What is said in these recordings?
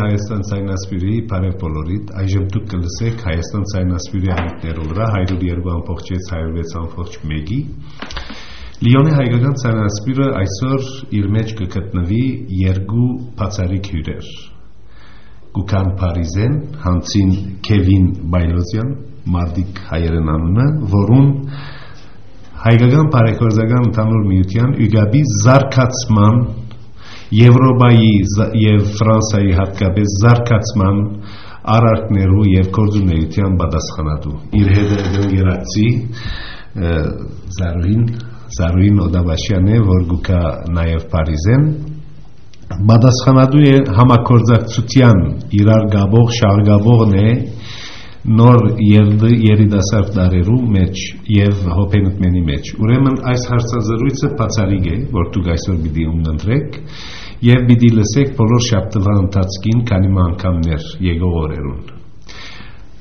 Հայաստան ցայնասպիրի բարև բոլորիդ այժմ դուք կլսեք Հայաստան ցայնասպիրի հայտներով վրա 102.6.106.1-ի Լիոնի հայկական ցայնասպիրը այսօր իր մեջ կգտնվի երկու բացառիկ հյուրեր. Գուկան Փարիզեն Հանցին Քևին Բայլոզյան Մարդիկ հայերեն անունը որուն հայկական բարեգործական ընդհանուր միության ՈՒԳԱԲ-ի զարգացման Եվրոպայի եւ Ֆրանսիայի հատկապես զարգացման արարքներու եւ գործունեության պատասխանատու իր հետ գերացի Զարուհին Զարուհին Օդավաշյանն է որ գուկա նաեւ Փարիզեն պատասխանատու է համակորձակցության իրար գաբող շարգաբողն է նոր երիտասարդ դարերու մեջ եւ հոբենտմենի մեջ ուրեմն այս հարցազրույցը բացառիկ է որ դուք այսօր պիտի ունենտրեք եւ պիտի լսեք բոլոր շաբթվա ընթացքին քանի անգամներ եկող օրերուն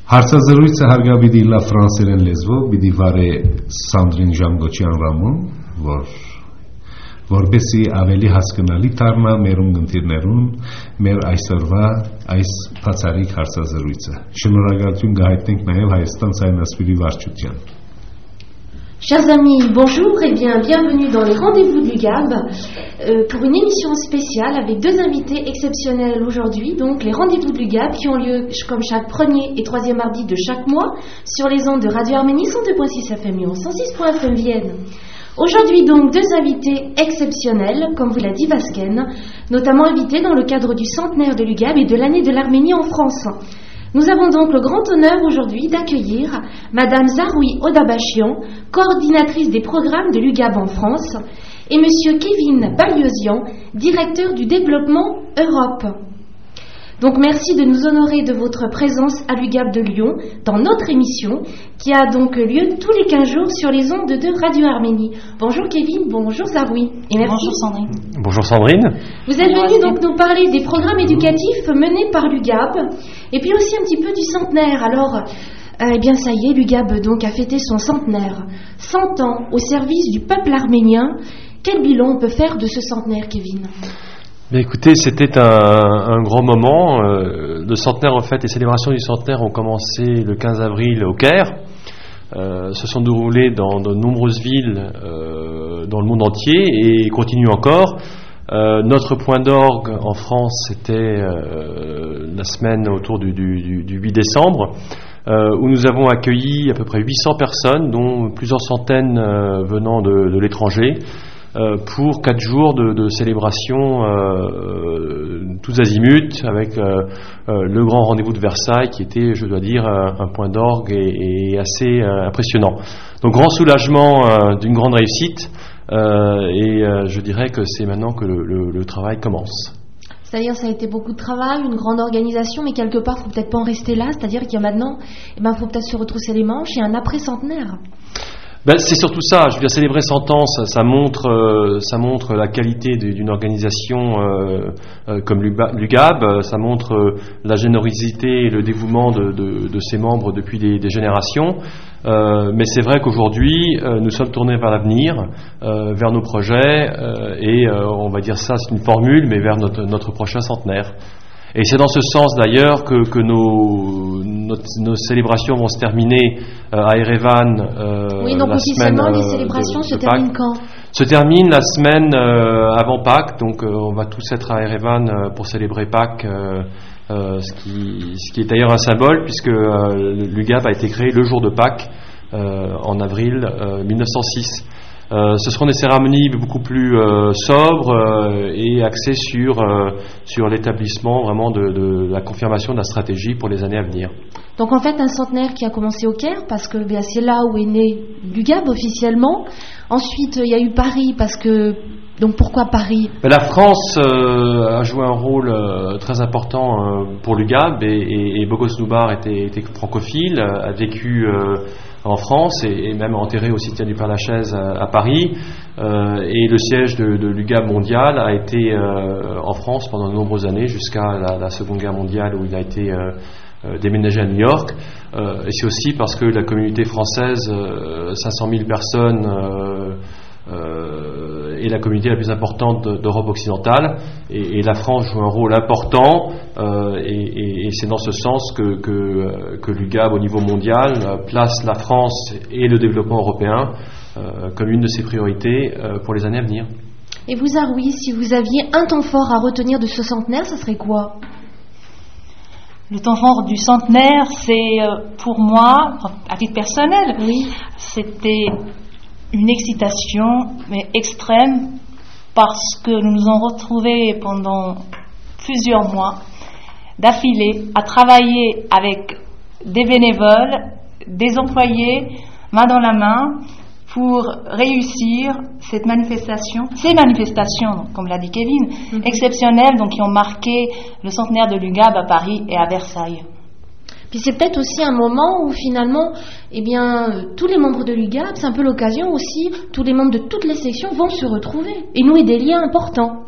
Հարցազրույցը հարգավիդի լա ֆրանսերեն լեզվով պիտի վարե Սանդրին Ժանգոչյան Ռամոն, որ որբեսի ավելի հասկանալի դառնա մեր ունգընտիրներուն մեր այսօրվա այս բացառիկ հարցազրույցը։ Շնորհակալություն գահիտնենք նաև Հայաստան ցայնասպիրի վարչության։ Chers amis, bonjour et bien bienvenue dans les rendez-vous du GAB euh, pour une émission spéciale avec deux invités exceptionnels aujourd'hui. Donc les rendez-vous du GAB qui ont lieu comme chaque premier et troisième mardi de chaque mois sur les ondes de Radio Arménie 102.6 FM Lyon, 106.fm Vienne. Aujourd'hui donc deux invités exceptionnels, comme vous l'a dit Vasquen, notamment invités dans le cadre du centenaire de l'UGAB et de l'année de l'Arménie en France. Nous avons donc le grand honneur aujourd'hui d'accueillir Madame Zaroui Odabachian, coordinatrice des programmes de l'UGAB en France, et Monsieur Kevin Baliosian, directeur du développement Europe. Donc merci de nous honorer de votre présence à l'UGAB de Lyon dans notre émission qui a donc lieu tous les 15 jours sur les ondes de Radio Arménie. Bonjour Kevin, bonjour Zaroui et merci. Bonjour Sandrine. Bonjour Sandrine. Vous êtes venu donc nous parler des programmes éducatifs menés par l'UGAB et puis aussi un petit peu du centenaire. Alors, euh, eh bien ça y est, l'UGAB donc a fêté son centenaire. 100 ans au service du peuple arménien. Quel bilan on peut faire de ce centenaire, Kevin? Écoutez, c'était un, un, grand moment. Euh, le centenaire, en fait, les célébrations du centenaire ont commencé le 15 avril au Caire. Euh, se sont déroulées dans de nombreuses villes euh, dans le monde entier et continuent encore. Euh, notre point d'orgue en France, c'était euh, la semaine autour du, du, du 8 décembre, euh, où nous avons accueilli à peu près 800 personnes, dont plusieurs centaines venant de, de l'étranger. Euh, pour quatre jours de, célébration euh, tous azimuts avec euh, le grand rendez-vous de Versailles qui était, je dois dire, un, point d'orgue et, assez impressionnant. Donc grand soulagement d'une grande réussite et je dirais que c'est maintenant que le, travail commence. C'est-à-dire, ça a été beaucoup de travail, une grande organisation, mais quelque part, il faut peut-être pas en rester là. C'est-à-dire qu'il y a maintenant, il eh ben, faut peut-être se retrousser les manches et un après-centenaire. Ben, c'est surtout ça. Je veux dire, célébrer 100 ans, ça, montre, euh, ça montre la qualité d'une organisation euh, euh, comme l'UGAB. Ça montre la générosité et le dévouement de, de, ses membres depuis des, des générations. mais c'est vrai qu'aujourd'hui, nous sommes tournés vers l'avenir, vers nos projets, et on va dire ça, c'est une formule, mais vers notre, notre prochain centenaire. Et c'est dans ce sens d'ailleurs que, que nos, nos, célébrations vont se terminer euh, à Erevan. Euh, oui, donc officiellement, les euh, célébrations se terminent quand Se terminent la semaine euh, avant Pâques, donc on va tous être à Erevan pour célébrer Pâques. ce, qui, ce qui est d'ailleurs un symbole puisque l'UGAP a été créé le jour de Pâques en avril 1906. Euh, ce seront des cérémonies beaucoup plus euh, sobres euh, et axées sur, sur l'établissement vraiment de, de, la confirmation de la stratégie pour les années à venir. Donc en fait un centenaire qui a commencé au Caire parce que ben, c'est là où est né l'UGAB officiellement. Ensuite il y a eu Paris parce que donc pourquoi Paris? Ben, La France a joué un rôle très important pour l'UGAB et, et, et Bogos Noubar était, était, francophile, a vécu en France et, même enterré au cimetière du Père-Lachaise à, Paris. Euh, et le siège de, l'UGAB mondial a été euh, en France pendant de nombreuses années, jusqu'à la, la, Seconde Guerre mondiale où il a été euh, déménagé à New York. Et c'est aussi parce que la communauté française, 500 euh, 000 personnes, est la communauté la plus importante d'Europe occidentale et, la France joue un rôle important et, c'est dans ce sens que, que, l'UGAB au niveau mondial place la France et le développement européen comme une de ses priorités pour les années à venir. Et vous, Aroui, si vous aviez un temps fort à retenir de ce centenaire, ça serait quoi? Le temps fort du centenaire, c'est euh, pour moi, à titre personnel, oui. c'était une excitation mais extrême parce que nous nous sommes retrouvés pendant plusieurs mois d'affilée à travailler avec des bénévoles, des employés, main dans la main, pour réussir cette manifestation, ces manifestations, comme l'a dit Kevin, mhm. exceptionnelles, donc qui ont marqué le centenaire de l'UGAB à Paris et à Versailles. Puis c'est peut-être aussi un moment où finalement, eh bien, tous les membres de l'UGAB, c'est un peu l'occasion aussi, tous les membres de toutes les sections vont se retrouver et nouer des liens importants.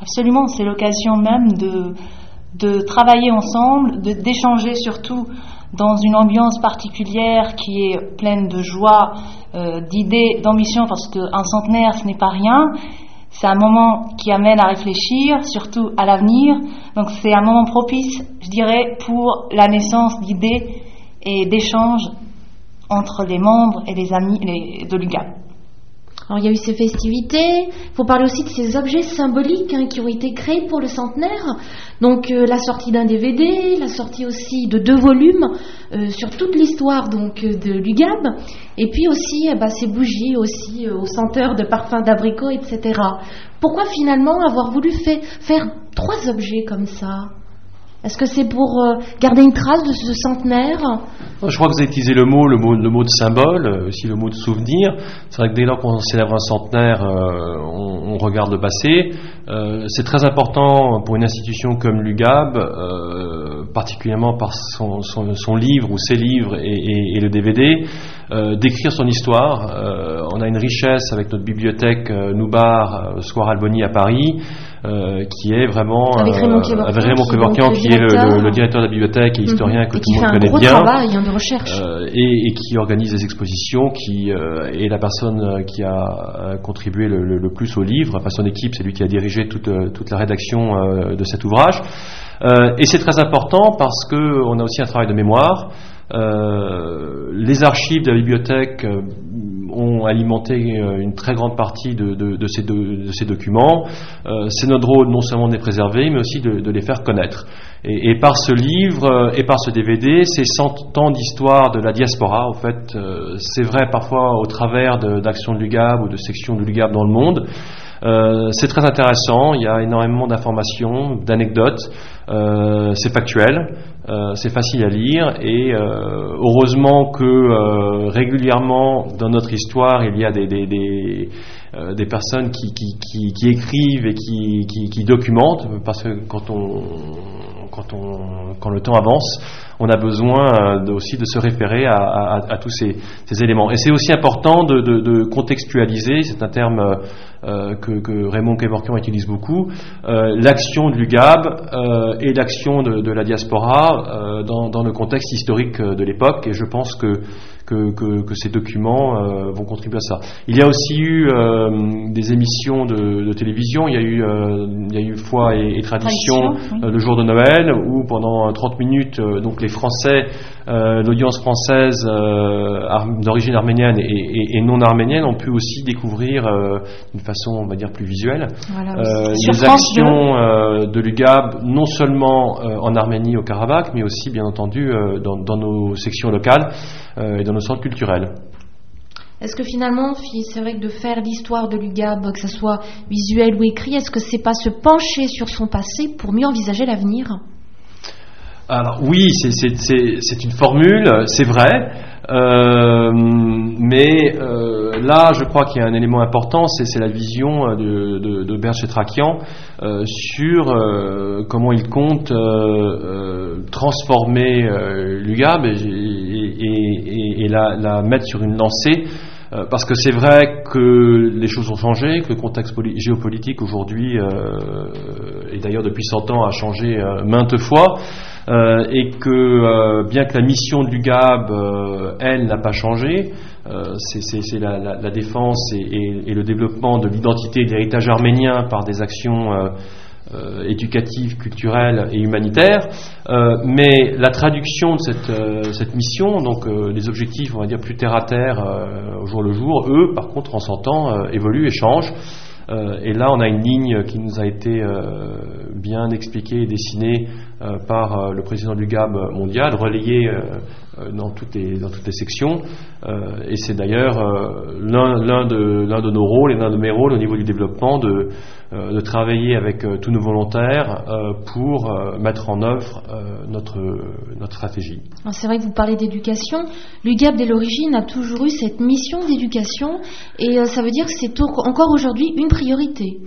Absolument, c'est l'occasion même de, de travailler ensemble, d'échanger surtout dans une ambiance particulière qui est pleine de joie, euh, d'idées, d'ambition, parce qu'un centenaire, ce n'est pas rien. C'est un moment qui amène à réfléchir, surtout à l'avenir. Donc c'est un moment propice, je dirais, pour la naissance d'idées et d'échanges entre les membres et les amis de l'UGAP. Alors il y a eu ces festivités, il faut parler aussi de ces objets symboliques hein, qui ont été créés pour le centenaire. Donc euh, la sortie d'un DVD, la sortie aussi de deux volumes euh, sur toute l'histoire donc euh, de l'UGAB, et puis aussi eh ben, ces bougies aussi aux senteurs de parfums d'abricot, etc. Pourquoi finalement avoir voulu faire trois objets comme ça? Est-ce que c'est pour euh, garder une trace de ce centenaire? Je crois que vous avez utilisé le mot, le mot, de symbole, euh, aussi le mot de souvenir. C'est vrai que dès lors qu'on célèbre un centenaire, euh, on, regarde le passé. c'est très important pour une institution comme l'UGAB, particulièrement par son, livre ou ses livres et, et le DVD, d'écrire son histoire. on a une richesse avec notre bibliothèque Noubar, Square Alboni à Paris. Euh, qui est vraiment avec Raymond Kevorkian, qui, est le, directeur de la bibliothèque et mhm. historien que tout le monde connaît bien, travail, hein, de recherche. Euh, et, qui organise des expositions, qui euh, est la personne qui a contribué le, plus au livre. Enfin, son équipe, c'est lui qui a dirigé toute, toute la rédaction de cet ouvrage. et c'est très important parce que on a aussi un travail de mémoire. les archives de la bibliothèque ont alimenté euh, une très grande partie de, ces, documents. Euh, c'est notre rôle non seulement de les préserver, mais aussi de, les faire connaître. Et, par ce livre euh, et par ce DVD, ces 100 ans d'histoire de la diaspora, en fait, c'est vrai parfois au travers d'actions de l'UGAB ou de sections de l'UGAB dans le monde. C'est très intéressant, il y a énormément d'informations, d'anecdotes, c'est factuel, euh, c'est facile à lire et euh, heureusement que euh, régulièrement dans notre histoire il y a des, des, des, personnes qui, qui, qui, écrivent et qui, qui, documentent parce que quand on quand, on, quand le temps avance, on a besoin aussi de se référer à, à, à tous ces, ces, éléments. Et c'est aussi important de, de, de contextualiser, c'est un terme euh, que, que, Raymond Kevorkian utilise beaucoup, euh, l'action de l'UGAB euh, et l'action de, de, la diaspora dans, dans, le contexte historique de l'époque. Et je pense que que, que, que ces documents euh, vont contribuer à ça. Il y a aussi eu euh, des émissions de, de, télévision, il y a eu, euh, il y a eu Foi et, et Tradition, le jour de Noël, où pendant 30 minutes, donc les Français, l'audience française d'origine arménienne et, et, non arménienne ont pu aussi découvrir d'une façon, on va dire, plus visuelle les actions de l'UGAB, non seulement en Arménie, au Karabakh, mais aussi, bien entendu, dans, dans nos sections locales et dans nos centres culturels. Est-ce que finalement, c'est vrai que de faire l'histoire de l'UGAB, que ce soit visuel ou écrit, est-ce que c'est pas se pencher sur son passé pour mieux envisager l'avenir? Alors oui, c'est une formule, c'est vrai, euh, mais euh, là, je crois qu'il y a un élément important, c'est la vision euh, de, de, de Berchetrakian sur comment il compte transformer l'UGAB et, la, mettre sur une lancée. Parce que c'est vrai que les choses ont changé, que le contexte géopolitique aujourd'hui, et d'ailleurs depuis 100 ans, a changé maintes fois. et que bien que la mission de l'UGAB, elle, n'a pas changé, c'est la, défense et, le développement de l'identité et de l'héritage arménien par des actions euh, éducative, culturelle et humanitaire. Euh, mais la traduction de cette, euh, cette mission, donc les objectifs, on va dire, plus terre à terre, au jour le jour, eux, par contre, en s'entend, évoluent et changent. et là, on a une ligne qui nous a été bien expliquée et dessinée par le président du GAB mondial, toutes, les, dans toutes les sections. et c'est d'ailleurs l'un de, nos rôles et l'un de mes rôles au niveau du développement de, euh, travailler avec euh, tous nos volontaires euh, pour mettre en œuvre notre, notre stratégie. C'est vrai que vous parlez d'éducation. L'UGAB, dès l'origine, a toujours eu cette mission d'éducation et ça veut dire que c'est encore aujourd'hui une priorité.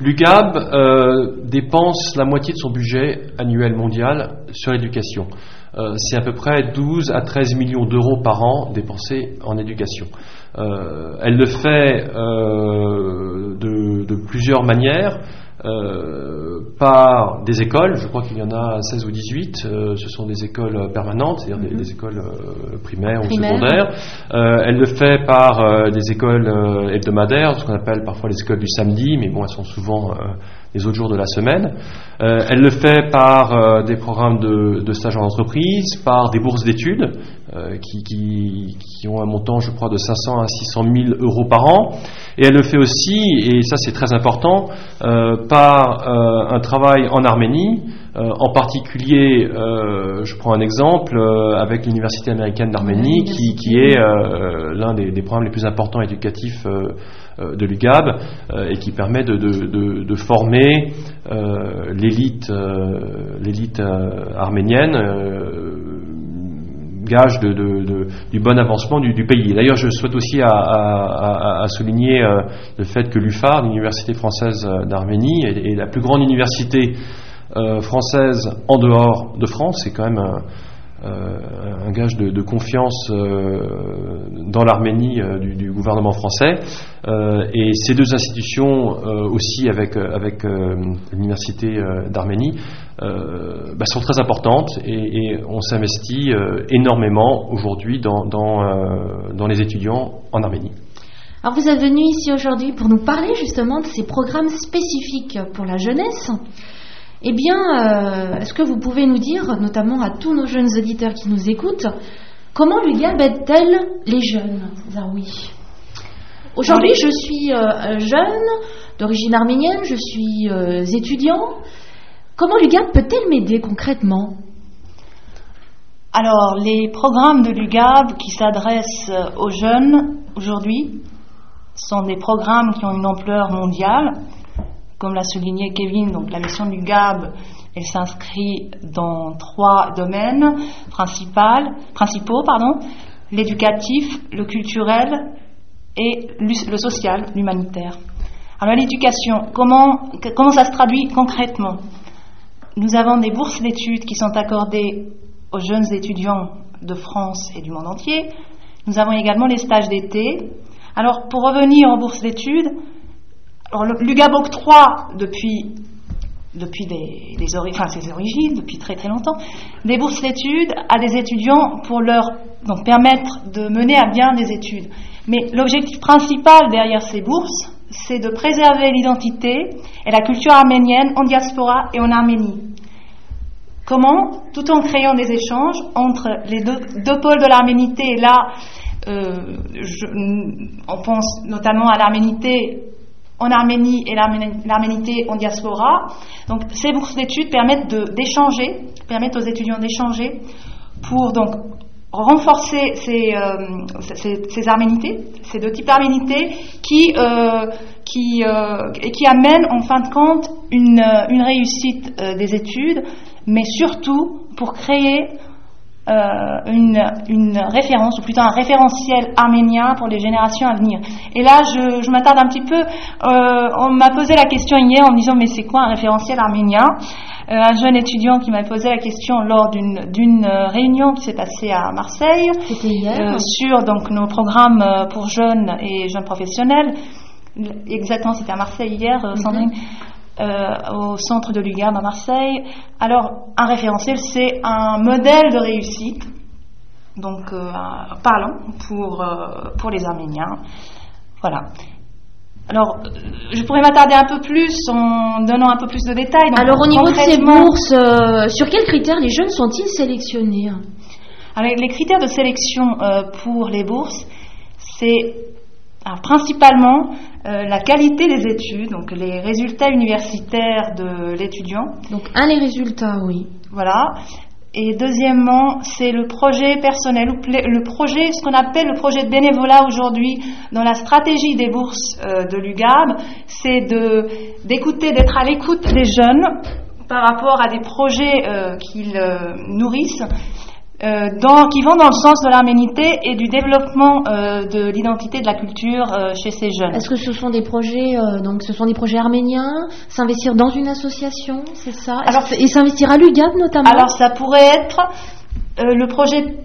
L'UGAB dépense la moitié de son budget annuel mondial sur l'éducation. c'est à peu près 12 à 13 millions d'euros par an dépensés en éducation. Euh, elle le fait euh, de, plusieurs manières. Euh, par des écoles, je crois qu'il y en a 16 ou 18, ce sont des écoles permanentes, c'est-à-dire des, mhm. écoles primaires ou secondaires. elle le fait par des écoles hebdomadaires, ce qu'on appelle parfois les écoles du samedi, mais bon, elles sont souvent les autres jours de la semaine. elle le fait par des programmes de, de stage en entreprise, par des bourses d'études. Euh, qui, qui, ont un montant, je crois, de 500 à 600 000 euros par an. Et elle le fait aussi, et ça c'est très important, euh, par euh, un travail en Arménie, en particulier, je prends un exemple, avec l'Université américaine d'Arménie, qui, qui, est l'un des, des, programmes les plus importants éducatifs de l'UGAB, et qui permet de, de, de former l'élite l'élite arménienne gage de, du bon avancement du, pays. D'ailleurs, je souhaite aussi souligner euh, le fait que l'UFAR, l'Université française d'Arménie, est, la plus grande université euh, française en dehors de France. C'est quand même un, euh, gage de, confiance dans l'Arménie du, gouvernement français. et ces deux institutions aussi avec, avec l'Université d'Arménie euh, bah, sont très importantes et, on s'investit euh, énormément aujourd'hui dans, euh, dans, les étudiants en Arménie. Alors vous êtes venu ici aujourd'hui pour nous parler justement de ces programmes spécifiques pour la jeunesse. Eh bien, est-ce que vous pouvez nous dire, notamment à tous nos jeunes auditeurs qui nous écoutent, comment l'UGAB aide-t-elle les jeunes oui Aujourd'hui, je suis jeune, d'origine arménienne, je suis étudiant. Comment l'UGAB peut-elle m'aider concrètement Alors, les programmes de l'UGAB qui s'adressent aux jeunes aujourd'hui sont des programmes qui ont une ampleur mondiale. Comme l'a souligné Kevin, donc la mission de l'UGAB, elle s'inscrit dans trois domaines principaux, pardon, l'éducatif, le culturel et le social, l'humanitaire. Alors l'éducation, comment, comment ça se traduit concrètement? Nous avons des bourses d'études qui sont accordées aux jeunes étudiants de France et du monde entier. Nous avons également les stages d'été. Alors, pour revenir aux bourses d'études, l'UGAB octroie depuis, depuis ses origines, depuis très très longtemps, des bourses d'études à des étudiants pour leur permettre de mener à bien des études. Mais l'objectif principal derrière ces bourses, c'est de préserver l'identité et la culture arménienne en diaspora et en Arménie. Comment? Tout en créant des échanges entre les deux, pôles de l'arménité. Là, euh, on pense notamment à l'arménité en Arménie et l'arménité en diaspora. Donc ces bourses d'études permettent d'échanger, permettent aux étudiants d'échanger pour donc renforcer ces, euh, ces, arménités, ces deux types d'arménités qui, euh, qui, euh, qui amènent en fin de compte une, une réussite des études, mais surtout pour créer une, une, référence, ou plutôt un référentiel arménien pour les générations à venir. Et là, je, je m'attarde un petit peu, on m'a posé la question hier en me disant, mais c'est quoi un référentiel arménien? Euh, un jeune étudiant qui m'a posé la question lors d'une euh, réunion qui s'est passée à Marseille euh, sur donc nos programmes pour jeunes et jeunes professionnels. Exactement, c'était à Marseille hier, Sandrine. Au centre de l'UGAM à Marseille. Alors, un référentiel, c'est un modèle de réussite, donc parlant pour, pour les Arméniens. Voilà. Alors, je pourrais m'attarder un peu plus en donnant un peu plus de détails. Alors, au niveau de ces bourses, euh, sur quels critères les jeunes sont-ils sélectionnés? Les critères de sélection euh, pour les bourses, c'est principalement euh, la qualité des études, donc les résultats universitaires de l'étudiant. Donc, un, les résultats, oui. Voilà. Et deuxièmement, c'est le projet personnel, le projet, ce qu'on appelle le projet de bénévolat aujourd'hui dans la stratégie des bourses euh, de l'UGAB, c'est d'écouter, d'être à l'écoute des jeunes par rapport à des projets euh, qu'ils nourrissent euh, qui vont dans le sens de l'arménité et du développement euh, de l'identité de la culture euh, chez ces jeunes. Est-ce que ce sont des projets, donc ce sont des projets arméniens, s'investir dans une association, c'est ça? Alors, Et s'investir à l'UGAP notamment? Alors ça pourrait être le projet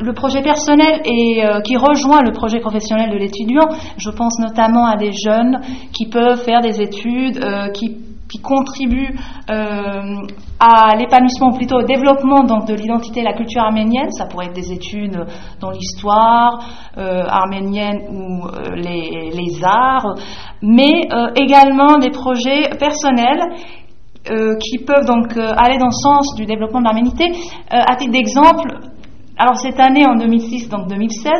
le projet personnel et qui rejoint le projet professionnel de l'étudiant. Je pense notamment à des jeunes qui peuvent faire des études, qui qui contribuent euh, à l'épanouissement, ou plutôt au développement donc, de l'identité et la culture arménienne. Ça pourrait être des études dans l'histoire euh, arménienne ou euh, les, les, arts, mais également des projets personnels qui peuvent donc aller dans le sens du développement de l'arménité. à titre d'exemple, alors cette année, en 2006, donc 2007,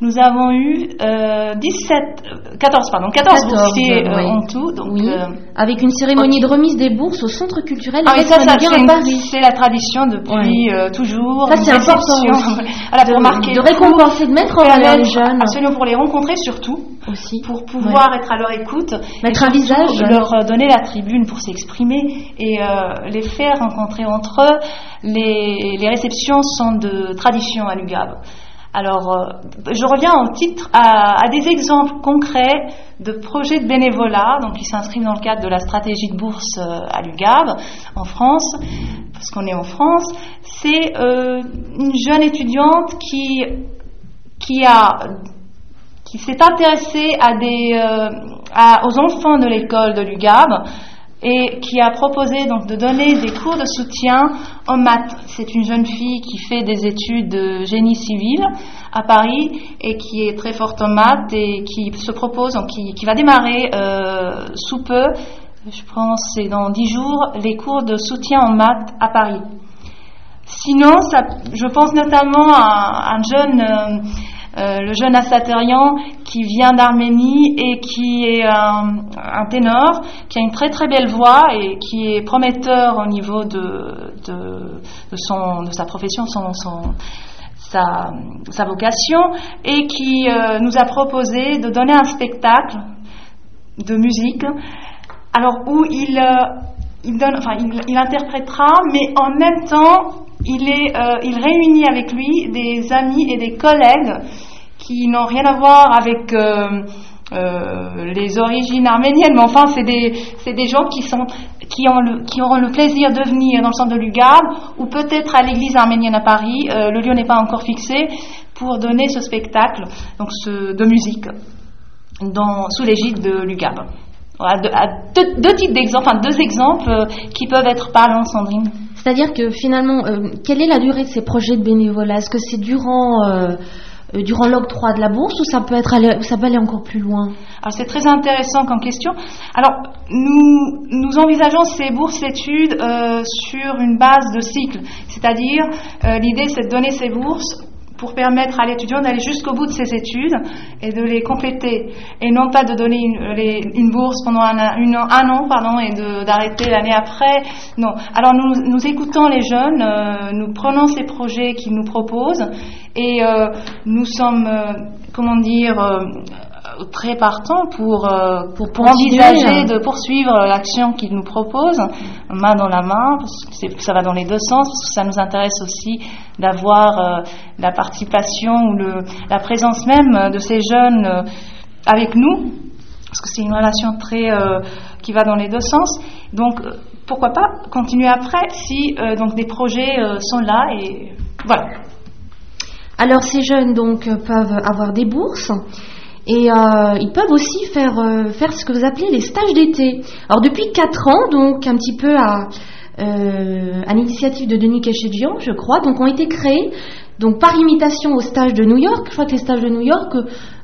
nous avons eu euh, 17, 14, pardon, 14, boursiers euh, en tout. Donc, oui. euh, avec une cérémonie de remise des bourses au centre culturel ah, ça, ça c'est la tradition depuis euh, toujours. Ça c'est important voilà, de, pour marquer de récompenser, de mettre en valeur les jeunes. Absolument pour les rencontrer surtout. Aussi. Pour pouvoir être à leur écoute. Mettre un visage. Leur euh, donner la tribune pour s'exprimer et les faire rencontrer entre eux. Les, les réceptions sont de tradition à l'UGAB. Alors, euh, je reviens au titre à, des exemples concrets de projets de bénévolat, donc qui s'inscrivent dans le cadre de la stratégie de bourse euh, à l'UGAB en France, parce qu'on est en France. C'est euh, une jeune étudiante qui qui qui s'est intéressée à des aux enfants de l'école de l'UGAB et qui a proposé donc de donner des cours de soutien en maths. C'est une jeune fille qui fait des études de génie civil à Paris et qui est très forte en maths et qui se propose, donc qui, va démarrer euh, sous peu, je pense c'est dans dix jours, les cours de soutien en maths à Paris. Sinon, je pense notamment à un jeune euh, euh, le jeune Assatérian qui vient d'Arménie et qui est un, ténor, qui a une très très belle voix et qui est prometteur au niveau de, de, son, de sa profession, son, sa, sa, vocation, et qui euh, nous a proposé de donner un spectacle de musique, alors où il, euh, il, donne, enfin, il interprétera, mais en même temps, il, est, il réunit avec lui des amis et des collègues qui n'ont rien à voir avec euh, euh, les origines arméniennes, mais enfin, c'est des, des gens qui, sont, qui, ont le, qui auront le plaisir de venir dans le centre de l'UGAB ou peut-être à l'église arménienne à Paris, euh, le lieu n'est pas encore fixé, pour donner ce spectacle donc de musique sous l'égide de l'UGAB. Deux, types d'exemples, deux exemples qui peuvent être parlants, Sandrine. C'est-à-dire que finalement, quelle est la durée de ces projets de bénévolat? Est-ce que c'est durant euh, durant l'octroi de la bourse ou ça peut, être aller, ça peut aller encore plus loin? Alors c'est très intéressant comme question. Alors nous, nous envisageons ces bourses d'études euh, sur une base de cycle, c'est-à-dire euh, l'idée c'est de donner ces bourses pour permettre à l'étudiant d'aller jusqu'au bout de ses études et de les compléter, et non pas de donner une, une bourse pendant un, un, an pardon, et d'arrêter l'année après. Non. Alors nous, nous écoutons les jeunes, euh, nous prenons ces projets qu'ils nous proposent, et euh, nous sommes, euh, comment dire, très pour, pour, pour envisager de poursuivre l'action qu'ils nous proposent, main dans la main, parce que ça va dans les deux sens, parce que ça nous intéresse aussi d'avoir la participation ou le, la présence même de ces jeunes avec nous, parce que c'est une relation très qui va dans les deux sens. Donc pourquoi pas continuer après si donc des projets sont là et voilà. Alors ces jeunes donc peuvent avoir des bourses Et euh, ils peuvent aussi faire, euh, faire ce que vous appelez les stages d'été. Alors depuis 4 ans, donc un petit peu à, euh, à l'initiative de Denis Kéchédian, je crois, donc ont été créés donc par imitation aux stages de New York, je crois que les stages de New York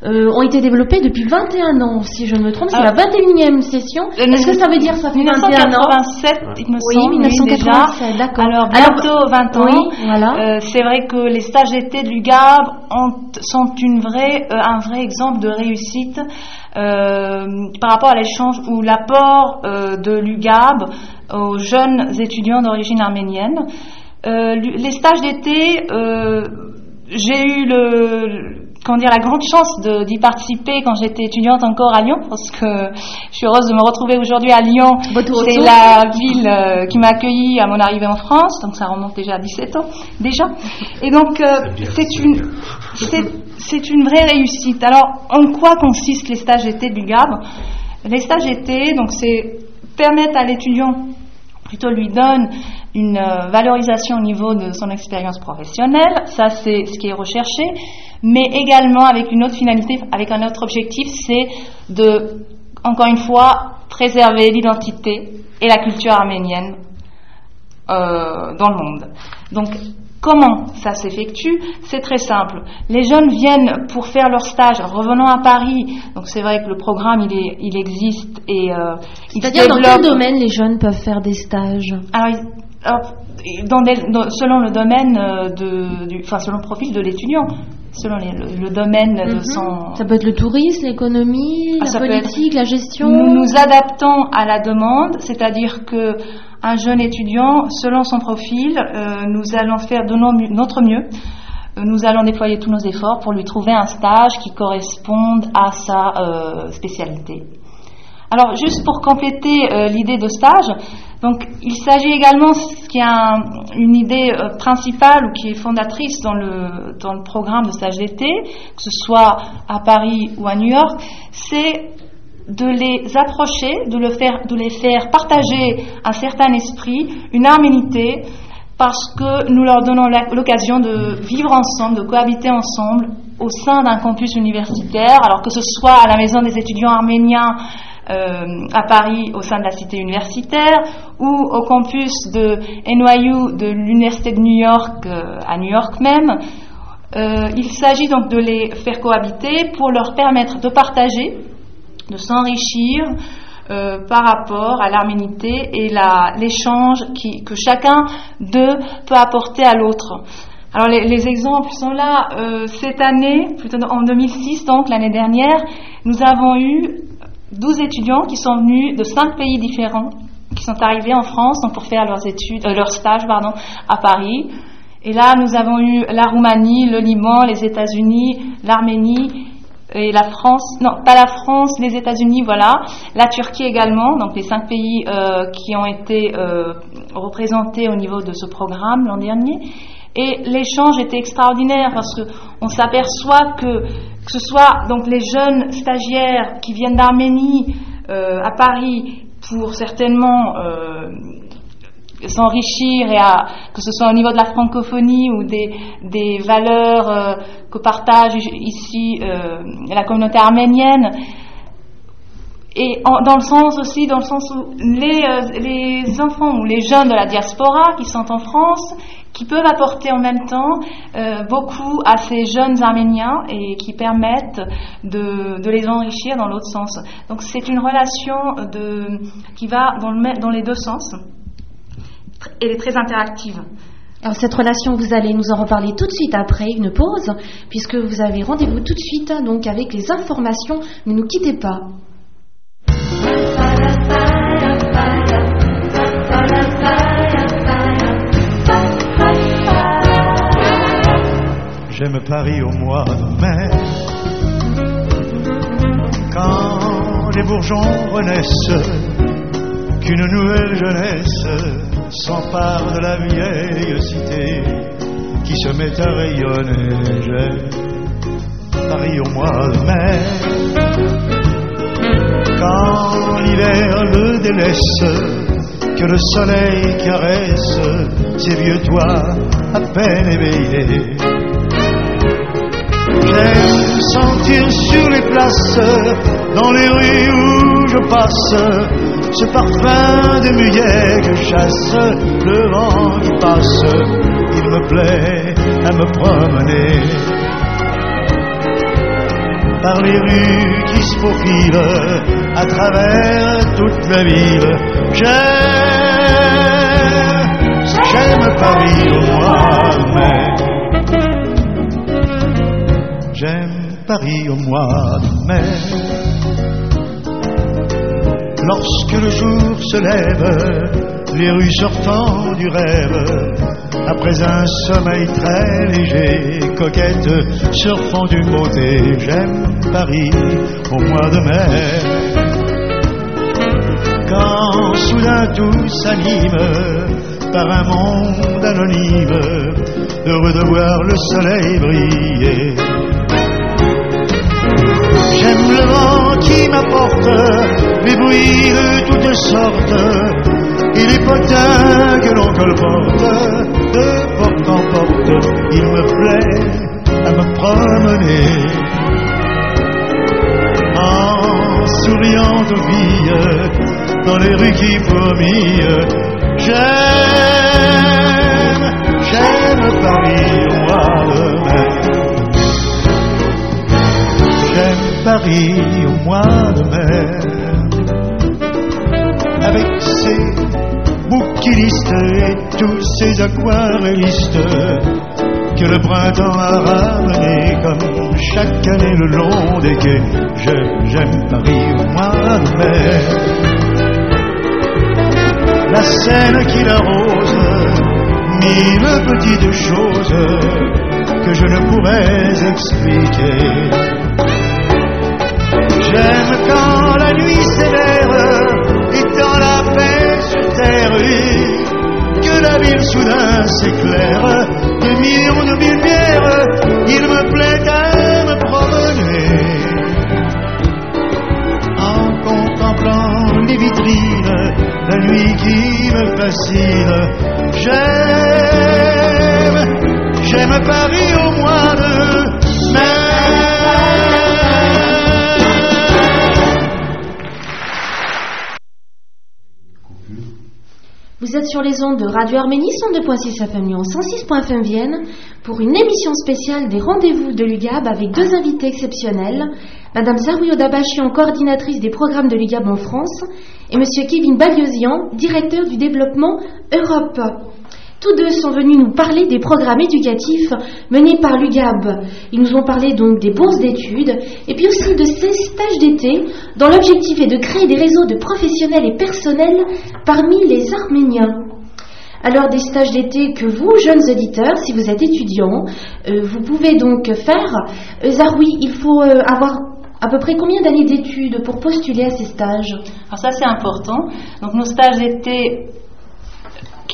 euh, ont été développés depuis 21 ans, si je ne me trompe, c'est Ah. la 21e session. Est-ce que ça veut dire ça fait 21 ans 1987, il me Oui, semble. 1987, d'accord. Alors bientôt 20 ans. Oui, voilà. Euh, c'est vrai que les stages d'été de l'UGAB ont- sont une vraie, euh, un vrai exemple de réussite euh, par rapport à l'échange ou l'apport euh, de l'UGAB aux jeunes étudiants d'origine arménienne. Euh, les stages d'été, euh, j'ai eu le, comment dire, la grande chance d'y participer quand j'étais étudiante encore à Lyon, parce que je suis heureuse de me retrouver aujourd'hui à Lyon. C'est la ville euh, qui m'a accueillie à mon arrivée en France, donc ça remonte déjà à 17 ans déjà. Et donc euh, c'est une, c'est, c'est une vraie réussite. Alors en quoi consistent les stages d'été du GAB? Les stages d'été, donc c'est permettre à l'étudiant plutôt lui donne une euh, valorisation au niveau de son expérience professionnelle, ça c'est ce qui est recherché, mais également avec une autre finalité, avec un autre objectif, c'est de, encore une fois, préserver l'identité et la culture arménienne euh, dans le monde. Donc, comment ça s'effectue? C'est très simple. Les jeunes viennent pour faire leur stage, revenant à Paris. Donc, c'est vrai que le programme, il, est, il existe et euh, il C'est-à-dire dans quel domaine les jeunes peuvent faire des stages? Alors, il- alors, dans des- dans- selon le domaine euh, de, du, enfin selon le profil de l'étudiant, selon les- le, le domaine de Mhm. son. Ça peut être le tourisme, l'économie, Ah, la politique, la gestion. Nous nous adaptons à la demande, c'est-à-dire que un jeune étudiant, selon son profil, euh, nous allons faire de notre mieux. Euh, Nous allons déployer tous nos efforts pour lui trouver un stage qui corresponde à sa euh, spécialité. Alors, juste pour compléter l'idée de stage, donc il s'agit également, ce qui est un- une idée principale ou qui est fondatrice dans le, dans le programme de stage d'été, que ce soit à Paris ou à New York, c'est de les approcher, de, les faire partager un certain esprit, une harmonité, parce que nous leur donnons l'occasion de vivre ensemble, de cohabiter ensemble au sein d'un campus universitaire, alors que ce soit à la maison des étudiants arméniens euh, à Paris au sein de la cité universitaire ou au campus de NYU de l'université de New York euh, à New York même. Euh, il s'agit donc de les faire cohabiter pour leur permettre de partager, de s'enrichir euh, par rapport à l'arménité et l'échange que chacun d'eux peut apporter à l'autre. Alors les, les exemples sont là. Euh, cette année, plutôt en 2006, donc l'année dernière, nous avons eu 12 étudiants qui sont venus de 5 pays différents, qui sont arrivés en France pour faire leurs études, euh, leur stage pardon, à Paris. Et là, nous avons eu la Roumanie, le Liban, les États-Unis, l'Arménie et la France. Non, pas la France, les États-Unis, voilà. La Turquie également, donc les cinq pays euh, qui ont été euh, représentés au niveau de ce programme l'an dernier. Et l'échange était extraordinaire parce que on s'aperçoit que que ce soit donc les jeunes stagiaires qui viennent d'Arménie euh, à Paris pour certainement euh, s'enrichir et à, que ce soit au niveau de la francophonie ou des, des valeurs euh, que partage ici euh, la communauté arménienne et dans le sens aussi dans le sens où les, euh, les enfants ou les jeunes de la diaspora qui sont en France qui peuvent apporter en même temps beaucoup à ces jeunes arméniens et qui permettent de, de les enrichir dans l'autre sens. Donc c'est une relation de, qui va dans, le, dans les deux sens. Elle est très interactive. Alors cette relation, vous allez nous en reparler tout de suite après une pause, puisque vous avez rendez-vous tout de suite donc avec les informations. Ne nous quittez pas. J'aime Paris au mois de mai, quand les bourgeons renaissent, qu'une nouvelle jeunesse s'empare de la vieille cité qui se met à rayonner. Paris au mois de mai, quand l'hiver le délaisse, que le soleil caresse ces vieux toits à peine éveillés. J'aime sentir sur les places, dans les rues où je passe, ce parfum de muguet que chasse le vent qui passe. Il me plaît à me promener par les rues qui se faufilent à travers toute la ville. J'aime, j'aime Paris au mois de mai. J'aime Paris au mois de mai. Lorsque le jour se lève, les rues sortant du rêve, après un sommeil très léger, coquette, surfant d'une beauté, j'aime Paris au mois de mai. Quand soudain tout s'anime par un monde anonyme, heureux de voir le soleil briller. J'aime le vent qui m'apporte bruits de toutes sortes et les potins que l'on colporte de porte en porte. Il me plaît à me promener en souriant aux filles dans les rues qui fourmillent. J'aime, j'aime Paris au mois de mai. J'aime Paris au mois de mai avec ses bouquinistes et tous ces aquarellistes que le printemps a ramené comme chaque année le long des quais. J'aime Paris au mois de. La Seine qui l'arrose, mille petites choses que je ne pourrais expliquer. J'aime quand la nuit s'éveille que la ville soudain s'éclaire des millions de lumières. Il me plaît à me promener en contemplant les vitrines, la nuit qui me fascine. J'aime, j'aime Paris au mois de Vous êtes sur les ondes de Radio Arménie 102.6 FM Lyon 106.fm Vienne pour une émission spéciale des rendez-vous de l'UGAB avec deux invités exceptionnels, Madame Zarouyo Dabachian, coordinatrice des programmes de l'UGAB en France, et Monsieur Kevin Baliosian, directeur du développement Europe. Tous deux sont venus nous parler des programmes éducatifs menés par l'UGAB. Ils nous ont parlé donc des bourses d'études et puis aussi de ces stages d'été dont l'objectif est de créer des réseaux de professionnels et personnels parmi les Arméniens. Alors des stages d'été que vous, jeunes auditeurs, si vous êtes étudiants, euh, vous pouvez donc faire. Euh, Zaroui, il faut euh, avoir à peu près combien d'années d'études pour postuler à ces stages? Alors ça c'est important. Donc nos stages d'été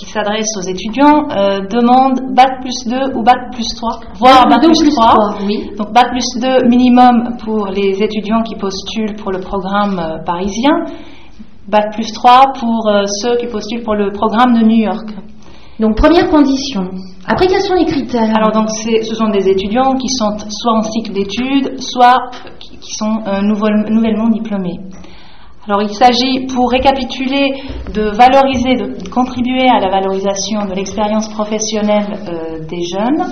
qui s'adressent aux étudiants euh, demandent bac plus 2 ou bac plus 3, voire bac, plus, plus 3. trois, oui. Donc bac plus 2 minimum pour les étudiants qui postulent pour le programme euh, parisien, bac plus 3 pour euh, ceux qui postulent pour le programme de New York. Donc première condition. Après, quels sont les critères? Alors donc ce sont des étudiants qui sont soit en cycle d'études, soit qui, sont euh, nouvel- nouvellement diplômés. Alors il s'agit, pour récapituler, de valoriser, de contribuer à la valorisation de l'expérience professionnelle euh, des jeunes.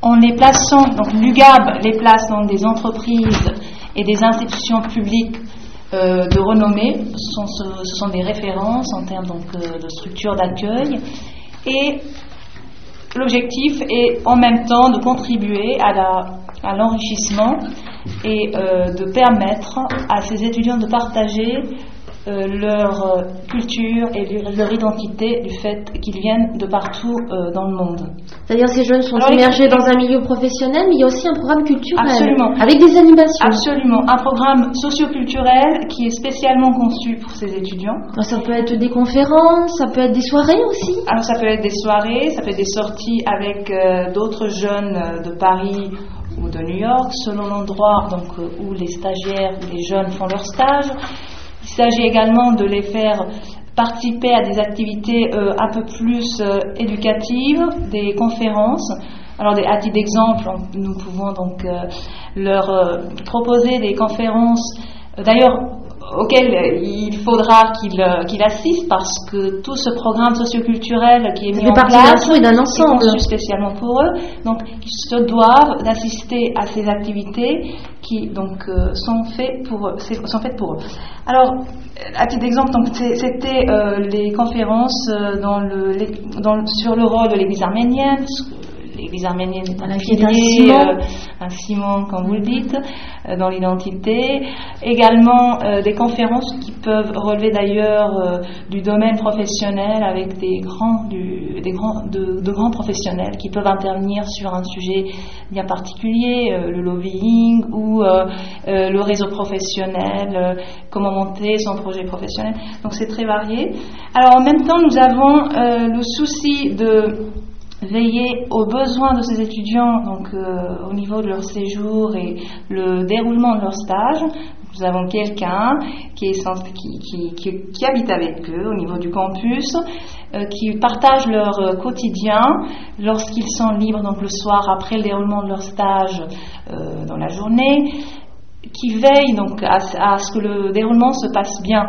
En les plaçant, donc l'UGAB les place dans des entreprises et des institutions publiques euh, de renommée, ce sont, des références en termes donc, euh, de structure d'accueil, et L'objectif est en même temps de contribuer à l'enrichissement et euh, de permettre à ces étudiants de partager euh, leur euh, culture et leur, identité du fait qu'ils viennent de partout euh, dans le monde. C'est-à-dire ces jeunes sont Alors, immergés les- dans un milieu professionnel, mais il y a aussi un programme culturel. Absolument. Avec des animations. Absolument, un programme socioculturel qui est spécialement conçu pour ces étudiants. Alors, Ça peut être des conférences, ça peut être des soirées aussi. Alors ça peut être des soirées, ça peut être des sorties avec euh, d'autres jeunes de Paris ou de New York, selon l'endroit donc, où les stagiaires les jeunes font leur stage. Il s'agit également de les faire participer à des activités euh, un peu plus euh, éducatives, des conférences. Alors, à titre d'exemple, nous pouvons donc leur proposer des conférences. D'ailleurs, auquel il faudra qu'il euh, assiste parce que tout ce programme socioculturel qui est mis en place est conçu spécialement pour eux. Donc, ils se doivent d'assister à ces activités qui donc euh, sont faites pour sont faites pour eux. Alors, à titre d'exemple, c'était euh, les conférences dans le, dans, sur le rôle de l'Église arménienne, arménienne est un pilier, euh, un ciment, comme vous le dites, euh, dans l'identité. Également euh, des conférences qui peuvent relever d'ailleurs du domaine professionnel avec des grands, des grands, de, grands professionnels qui peuvent intervenir sur un sujet bien particulier, le lobbying ou le réseau professionnel, comment monter son projet professionnel. Donc c'est très varié. Alors en même temps, nous avons le souci de veiller aux besoins de ces étudiants, donc euh, au niveau de leur séjour et le déroulement de leur stage. Nous avons quelqu'un qui, habite avec eux au niveau du campus, euh, qui partage leur euh, quotidien lorsqu'ils sont libres, donc le soir après le déroulement de leur stage dans la journée, qui veille donc à ce que le déroulement se passe bien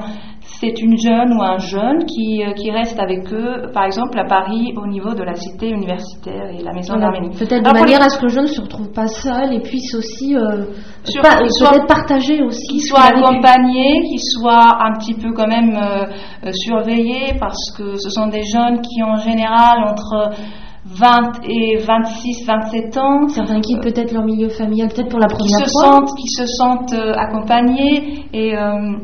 c'est une jeune ou un jeune qui, euh, qui, reste avec eux, par exemple à Paris, au niveau de la cité universitaire et la maison d'Arménie. Peut-être de manière à ce que le jeune ne se retrouve pas seul et puisse aussi euh, partager aussi. Qu'il soit accompagné, qu'il soit un petit peu quand même euh, surveillé parce que ce sont des jeunes qui en général entre 20 et 26, 27 ans. Certains quittent peut-être leur milieu familial, peut-être pour la première qui fois. Se sentent, qui se sentent accompagnés et euh,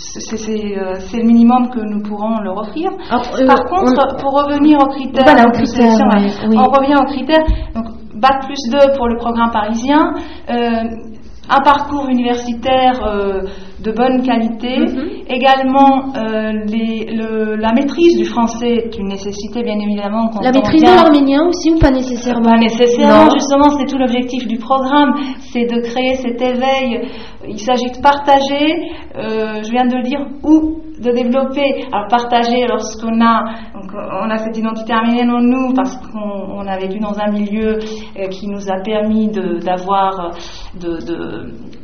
c'est le minimum que nous pourrons leur offrir. Euh, Par contre, pour revenir aux critères, on revient aux critères. Donc, Bac plus 2 pour le programme parisien, euh, un parcours universitaire de bonne qualité. Mhm. Également, euh, la maîtrise du français est une nécessité, bien évidemment. la maîtrise de l'arménien aussi ou pas nécessairement? Pas nécessairement, justement, c'est tout l'objectif du programme, c'est de créer cet éveil. Il s'agit de partager, euh, je viens de le dire, où de développer, alors partager lorsqu'on a, on a cette identité arménienne en nous parce qu'on a vécu dans un milieu euh, qui nous a permis d'avoir, de,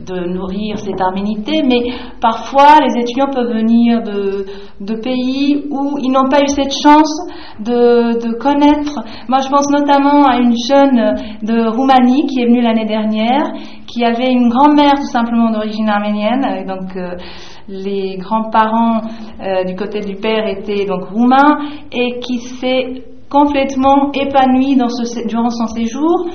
de, nourrir cette arménité, mais parfois les étudiants peuvent venir de, de pays où ils n'ont pas eu cette chance de, de, connaître. Moi je pense notamment à une jeune de Roumanie qui est venue l'année dernière, qui avait une grand-mère tout simplement d'origine arménienne, donc euh, les grands-parents euh, du côté du père étaient donc roumains et qui s'est complètement épanoui durant son séjour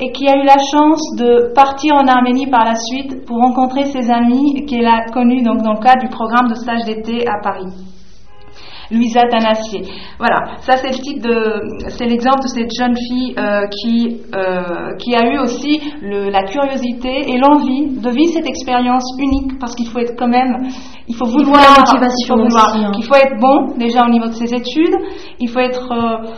et qui a eu la chance de partir en Arménie par la suite pour rencontrer ses amis qu'elle a connus donc dans le cadre du programme de stage d'été à Paris. Louisa Tanassier. Voilà, ça c'est le type de, c'est l'exemple de cette jeune fille euh, qui euh, qui a eu aussi le, la curiosité et l'envie de vivre cette expérience unique parce qu'il faut être quand même, il faut vouloir, il faut, motivation il faut, vouloir, hein. il faut être bon déjà au niveau de ses études, il faut être euh,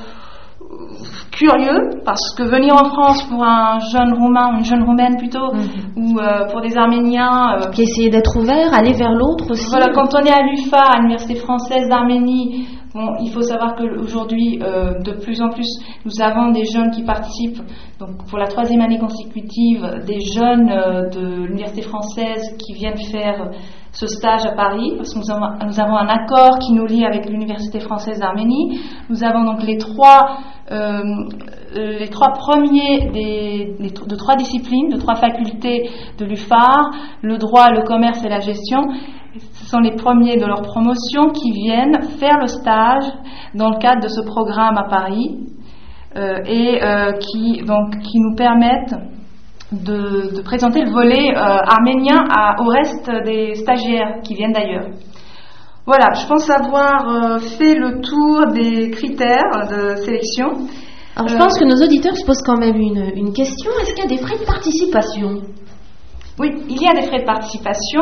curieux parce que venir en France pour un jeune roumain ou une jeune roumaine plutôt mhm. ou euh, pour des Arméniens euh, qui essayer d'être ouvert, aller vers l'autre aussi. Voilà, quand on est à l'UFA, à l'université française d'Arménie, bon, il faut savoir qu'aujourd'hui, euh, de plus en plus, nous avons des jeunes qui participent. Donc pour la troisième année consécutive, des jeunes de l'université française qui viennent faire ce stage à Paris, parce que nous avons, nous avons un accord qui nous lie avec l'Université française d'Arménie. Nous avons donc les trois euh, les trois premiers de trois disciplines, de trois facultés de l'UFAR, le droit, le commerce et la gestion. Ce sont les premiers de leur promotion qui viennent faire le stage dans le cadre de ce programme à Paris euh, et euh, qui, donc, qui nous permettent de, présenter le volet arménien au reste des stagiaires qui viennent d'ailleurs. Voilà, je pense avoir euh, fait le tour des critères de sélection. Alors, je pense que nos auditeurs se posent quand même une, une question. Est-ce qu'il y a des frais de participation? Oui, il y a des frais de participation.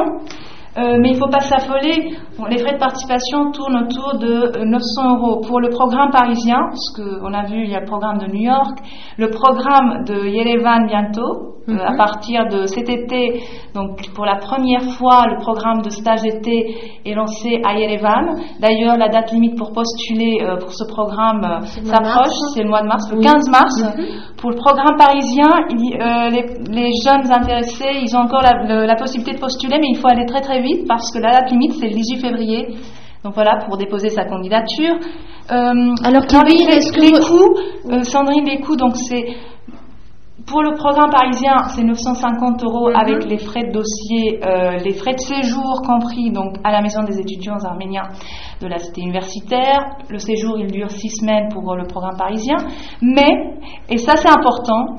Euh, mais il ne faut pas s'affoler. les frais de participation tournent autour de 900 euh, euros. Pour le programme parisien, parce qu'on a vu, il y a le programme de New York, le programme de Yerevan bientôt, euh, à mhm. partir de cet été, donc pour la première fois, le programme de stage d'été est lancé à Yerevan. D'ailleurs, la date limite pour postuler pour ce programme s'approche, c'est le mois de mars, le 15 mars. Mhm. Pour le programme parisien, les, jeunes intéressés, ils ont encore la, la possibilité de postuler, mais il faut aller très très vite parce que la date limite c'est le 18 février. Donc voilà, pour déposer sa candidature. Euh, Alors, les, que les coûts, euh, Sandrine, les coûts, donc c'est pour le programme parisien, c'est 950 euros mhm. avec les frais de dossier, euh, les frais de séjour compris donc à la maison des étudiants arméniens de la cité universitaire. Le séjour, il dure six semaines pour le programme parisien. Mais, et ça c'est important,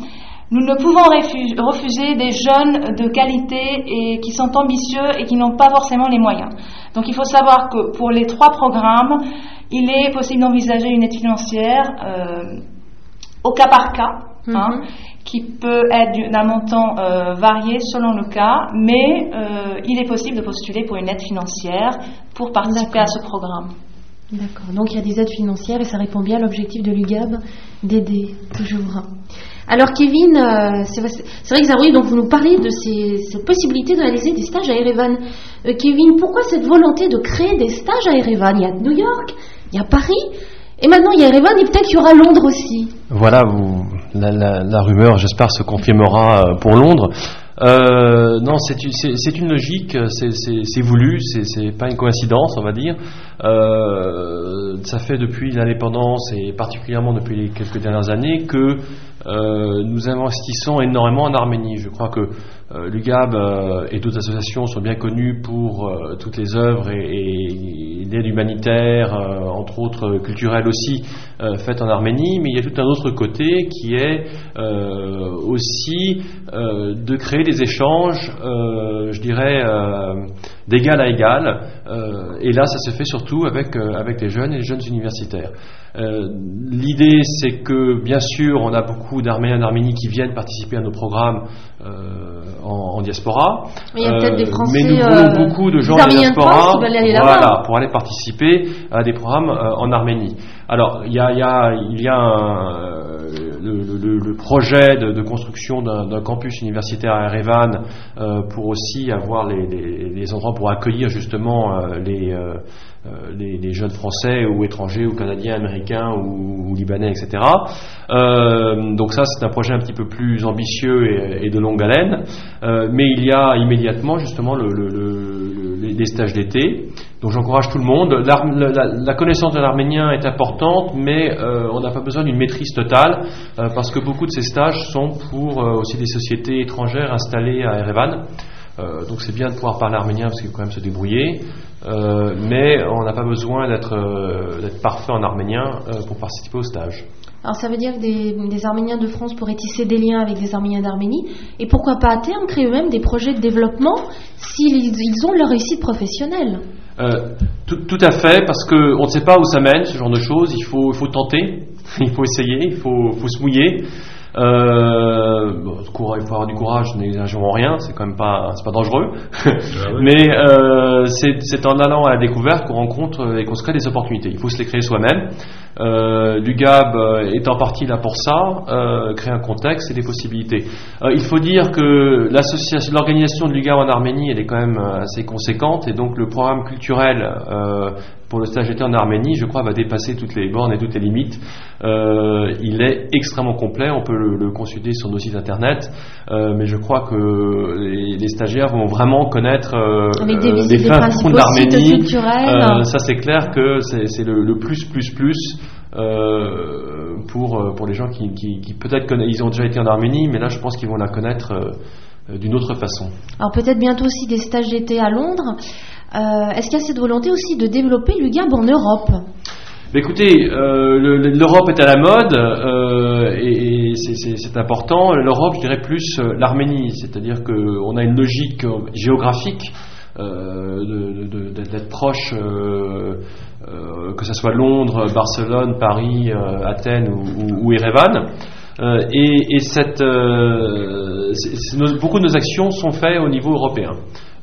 nous ne pouvons refuser des jeunes de qualité et qui sont ambitieux et qui n'ont pas forcément les moyens. Donc il faut savoir que pour les trois programmes, il est possible d'envisager une aide financière euh, au cas par cas, hein, mhm. qui peut être d'un montant euh, varié selon le cas, mais euh, il est possible de postuler pour une aide financière pour participer à ce programme. D'accord, donc il y a des aides financières et ça répond bien à l'objectif de l'UGAB d'aider toujours. Alors Kevin, euh, c'est vrai que vous nous parlez de ces, cette possibilité de réaliser des stages à Erevan. Euh, Kevin, pourquoi cette volonté de créer des stages à Erevan? Il y a New York, il y a Paris, et maintenant il y a Erevan et peut-être qu'il y aura Londres aussi. Voilà, la, rumeur, j'espère, se confirmera euh, pour Londres. Non, c'est une logique, c'est voulu, c'est pas une coïncidence, on va dire. ça fait depuis l'indépendance et particulièrement depuis les quelques dernières années que euh, nous investissons énormément en Arménie. Je crois que euh, l'UGAB euh, et d'autres associations sont bien connues pour toutes les œuvres et, et, l'aide humanitaire, entre autres culturelles aussi, faites en Arménie. Mais il y a tout un autre côté qui est aussi de créer des échanges, je dirais, d'égal à égal. et là, ça se fait surtout avec les jeunes et les jeunes universitaires. Euh, l'idée, c'est que, bien sûr, on a beaucoup d'Arméniens d'Arménie qui viennent participer à nos programmes euh, en, diaspora. Mais, il y a peut-être des euh, Français, mais nous voulons beaucoup de gens en diaspora voilà, pour aller participer à des programmes en Arménie. Alors, il y a, il y a, il y a le, projet de, construction d'un campus universitaire à Erevan pour aussi avoir les, endroits pour accueillir justement les euh, les, jeunes français ou étrangers ou canadiens, américains ou, libanais, etc. Euh, donc ça, c'est un projet un petit peu plus ambitieux et, de longue haleine. Euh, mais il y a immédiatement justement les stages d'été. Donc j'encourage tout le monde. La, connaissance de l'arménien est importante, mais on n'a pas besoin d'une maîtrise totale, parce que beaucoup de ces stages sont pour aussi des sociétés étrangères installées à Erevan. donc c'est bien de pouvoir parler arménien parce qu'il faut quand même se débrouiller. Euh, mais on n'a pas besoin d'être euh, parfait en arménien euh, pour participer au stage. Alors ça veut dire que des, Arméniens de France pourraient tisser des liens avec des Arméniens d'Arménie et pourquoi pas à terme créer eux-mêmes des projets de développement s'ils ils ont leur réussite professionnelle tout, à fait, parce qu'on ne sait pas où ça mène, ce genre de choses. Il faut, il faut tenter, il faut essayer, il faut, faut se mouiller. Euh, il faut avoir du courage, n'exagérons rien, c'est quand même pas, c'est pas dangereux. Ah Mais euh, c'est en allant à la découverte qu'on rencontre et qu'on se crée des opportunités. Il faut se les créer soi-même. Euh, L'UGAB euh, est en partie là pour ça, euh, créer un contexte et des possibilités. Euh, il faut dire que l'organisation de l'UGAB en Arménie, elle est quand même assez conséquente et donc le programme culturel pour le stage d'été en Arménie, je crois, va dépasser toutes les bornes et toutes les limites. Euh, il est extrêmement complet, on peut le, consulter sur nos sites internet, euh, mais je crois que les, stagiaires vont vraiment connaître euh, des, fins d'Arménie. ça, c'est clair que c'est le, plus, plus, plus. Pour, pour les gens qui, qui, peut-être ils ont déjà été en Arménie, mais là je pense qu'ils vont la connaître d'une autre façon. Alors peut-être bientôt aussi des stages d'été à Londres. Euh, est-ce qu'il y a cette volonté aussi de développer l'UGAB en Europe? Écoutez, euh, l'Europe est à la mode euh, et, c'est important. L'Europe, je dirais plus l'Arménie, c'est-à-dire qu'on a une logique géographique d'être proche, que ce soit Londres, Barcelone, Paris, Athènes ou, ou et, beaucoup de nos actions sont faites au niveau européen.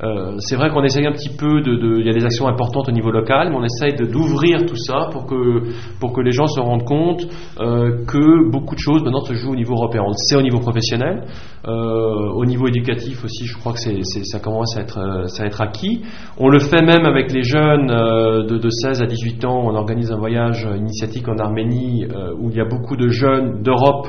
Euh, c'est vrai qu'on essaye un petit peu de, il y a des actions importantes au niveau local, mais on essaye d'ouvrir tout ça pour que pour que les gens se rendent compte euh, que beaucoup de choses maintenant se jouent au niveau européen. On le sait au niveau professionnel, euh, au niveau éducatif aussi. Je crois que ça commence à être être acquis. On le fait même avec les jeunes de 16 à 18 ans. On organise un voyage initiatique en Arménie où il y a beaucoup de jeunes d'Europe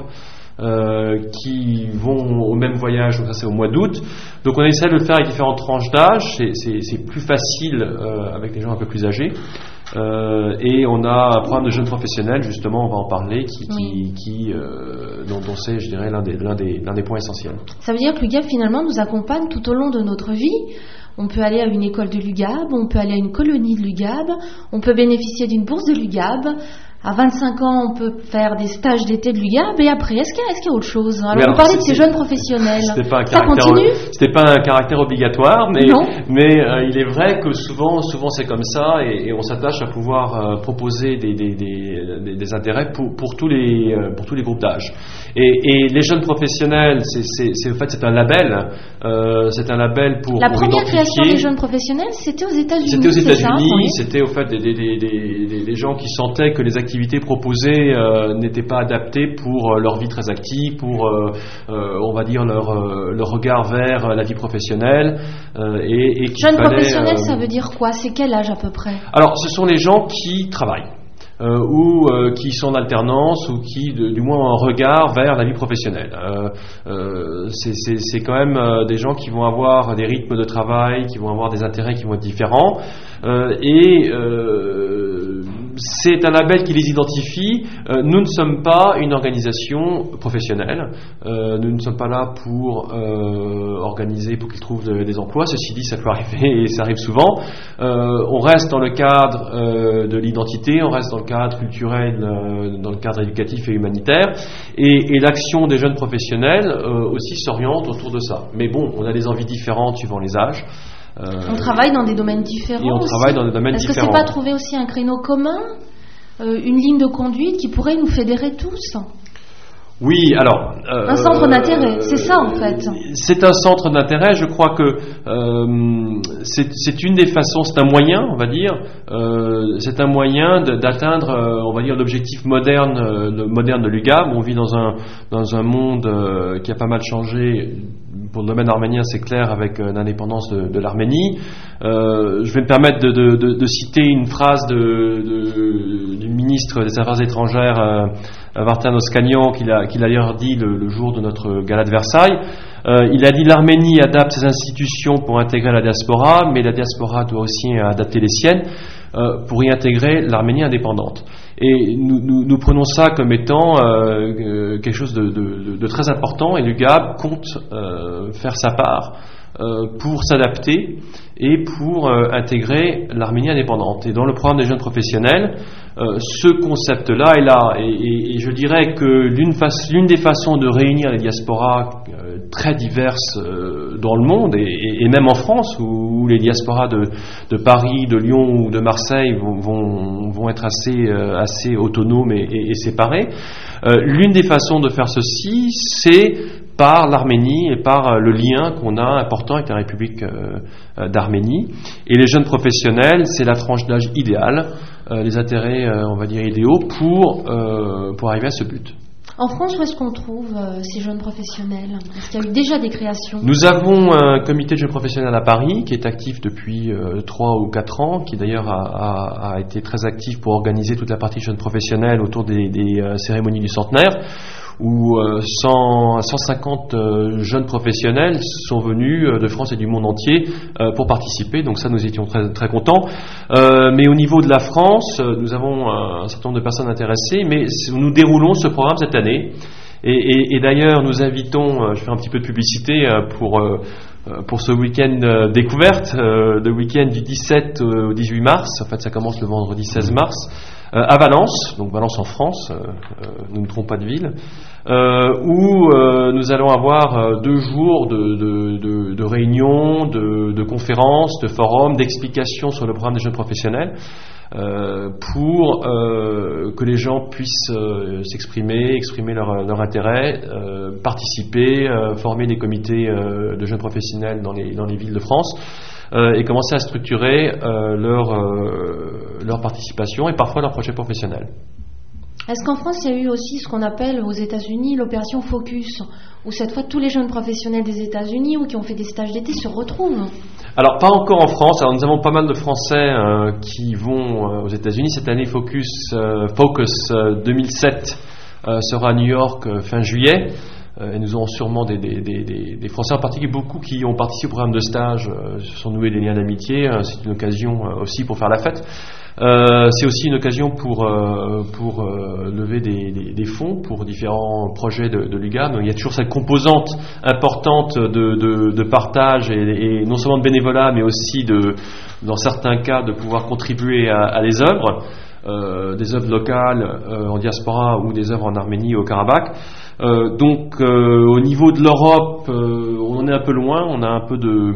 euh, qui vont au même voyage, donc ça c'est au mois d'août. Donc on essaie de le faire avec différentes tranches d'âge, c'est plus facile euh, avec les gens un peu plus âgés. Euh, et on a un programme de jeunes professionnels, justement, on va en parler, qui, qui, qui dont, dont c'est, je dirais, l'un des, des, des points essentiels. Ça veut dire que l'UGAB, finalement, nous accompagne tout au long de notre vie. On peut aller à une école de l'UGAB, on peut aller à une colonie de l'UGAB, on peut bénéficier d'une bourse de l'UGAB, à 25 ans, on peut faire des stages d'été de l'UGAB, et après, est-ce qu'il y, y, a autre chose? Alors, vous parlez de ces jeunes professionnels. Pas ça continue? C'était pas un caractère obligatoire, mais, mais euh, il est vrai que souvent, souvent c'est comme ça, et, on s'attache à pouvoir euh, proposer des, des, des, des, intérêts pour, pour, tous les, euh, pour tous les groupes d'âge. Et, et, les jeunes professionnels, c'est en fait c'est un label, c'est un label pour la première création des jeunes professionnels, c'était aux États-Unis. C'était aux États-Unis, c'était au fait des, des, gens qui sentaient que les activités activités proposées euh, n'étaient pas adaptées pour euh, leur vie très active, pour, euh, on va dire, leur, leur regard vers la vie professionnelle. et, et Jeune professionnel, ça veut dire quoi? C'est quel âge à peu près? Alors, ce sont les gens qui travaillent. Ou qui sont en alternance ou qui, du moins, ont un regard vers la vie professionnelle. c'est quand même des gens qui vont avoir des rythmes de travail, qui vont avoir des intérêts qui vont être différents. et c'est un label qui les identifie. Euh, nous ne sommes pas une organisation professionnelle. Euh, nous ne sommes pas là pour euh, organiser, pour qu'ils trouvent des emplois. Ceci dit, ça peut arriver et ça arrive souvent. on reste dans le cadre de l'identité, on reste dans cadre culturel, dans le cadre éducatif et humanitaire. Et, et l'action des jeunes professionnels aussi s'oriente autour de ça. Mais bon, on a des envies différentes suivant les âges. Euh, on travaille dans des domaines différents. Et on travaille dans des domaines Est-ce que c'est pas trouver aussi un créneau commun, euh, une ligne de conduite qui pourrait nous fédérer tous? Oui, alors. un centre d'intérêt, c'est ça en fait. C'est un centre d'intérêt, je crois que euh, c'est une des façons, c'est un moyen, on va dire, euh, c'est un moyen d'atteindre, euh, on va dire, l'objectif moderne, moderne de l'UGAM. On vit dans un, dans un monde qui a pas mal changé. Pour le domaine arménien, c'est clair, avec l'indépendance de, l'Arménie. je vais me permettre de, de, citer une phrase du ministre des Affaires étrangères Martin Oscagnan, qu'il a, qu'il a d'ailleurs dit le, jour de notre gala de Versailles. Euh, il a dit l'Arménie adapte ses institutions pour intégrer la diaspora, mais la diaspora doit aussi adapter les siennes euh, pour y intégrer l'Arménie indépendante. Et nous, prenons ça comme étant euh, quelque chose de, très important et l'UGAB compte faire sa part pour s'adapter et pour intégrer l'Arménie indépendante. Et dans le programme des jeunes professionnels, euh, ce concept-là est là. Et, je dirais que l'une des façons de réunir les diasporas euh, très diverses euh, dans le monde, et, même en France, où, les diasporas de, Paris, de Lyon ou de Marseille vont, être assez, assez autonomes et, séparés, l'une des façons de faire ceci, c'est par l'Arménie et par le lien qu'on a important avec la République d'Arménie. Et les jeunes professionnels, c'est la tranche d'âge idéale euh, les intérêts, euh, on va dire, idéaux pour, euh, pour arriver à ce but. En France, où est-ce qu'on trouve ces jeunes professionnels? Est-ce qu'il y a eu déjà des créations? Nous avons un comité de jeunes professionnels à Paris qui est actif depuis 3 ou 4 ans, qui d'ailleurs a, a, été très actif pour organiser toute la partie jeunes professionnels autour des, des cérémonies du centenaire où 100, euh, 150 euh, jeunes professionnels sont venus euh, de France et du monde entier pour participer. Donc ça, nous étions très, très contents. mais au niveau de la France, nous avons un certain nombre de personnes intéressées, mais nous déroulons ce programme cette année. Et, d'ailleurs, nous invitons, je fais un petit peu de publicité pour pour ce week-end découverte, le week-end du 17 au 18 mars, en fait ça commence le vendredi 16 mars, à Valence, donc Valence en France, nous ne trompons pas de ville, euh, où euh, nous allons avoir euh, deux jours de, réunions, de, conférences, de forums, d'explications sur le programme des jeunes professionnels. pour que les gens puissent s'exprimer, exprimer leur, intérêt, participer, former des comités de jeunes professionnels dans les villes de France. Et commencer à structurer leur, leur participation et parfois leur projet professionnel. Est-ce qu'en France, il y a eu aussi ce qu'on appelle aux États-Unis l'opération Focus, où cette fois tous les jeunes professionnels des États-Unis ou qui ont fait des stages d'été se retrouvent Alors, pas encore en France. Alors, nous avons pas mal de Français euh, qui vont euh, aux États-Unis. Cette année, Focus, euh, Focus 2007 sera à New York fin juillet. Et nous aurons sûrement des, des, Français en particulier, beaucoup qui ont participé au programme de stage, se sont noués des liens d'amitié. C'est une occasion aussi pour faire la fête. Euh, c'est aussi une occasion pour, euh, pour euh, lever des, des, des, fonds pour différents projets de, de l'UGAM. Il y a toujours cette composante importante de, de, de partage et, et, non seulement de bénévolat, mais aussi de, dans certains cas de pouvoir contribuer à, à les œuvres, euh, des œuvres locales en diaspora ou des œuvres en Arménie ou au Karabakh. donc au niveau de l'Europe, on en est un peu loin, on a un peu de,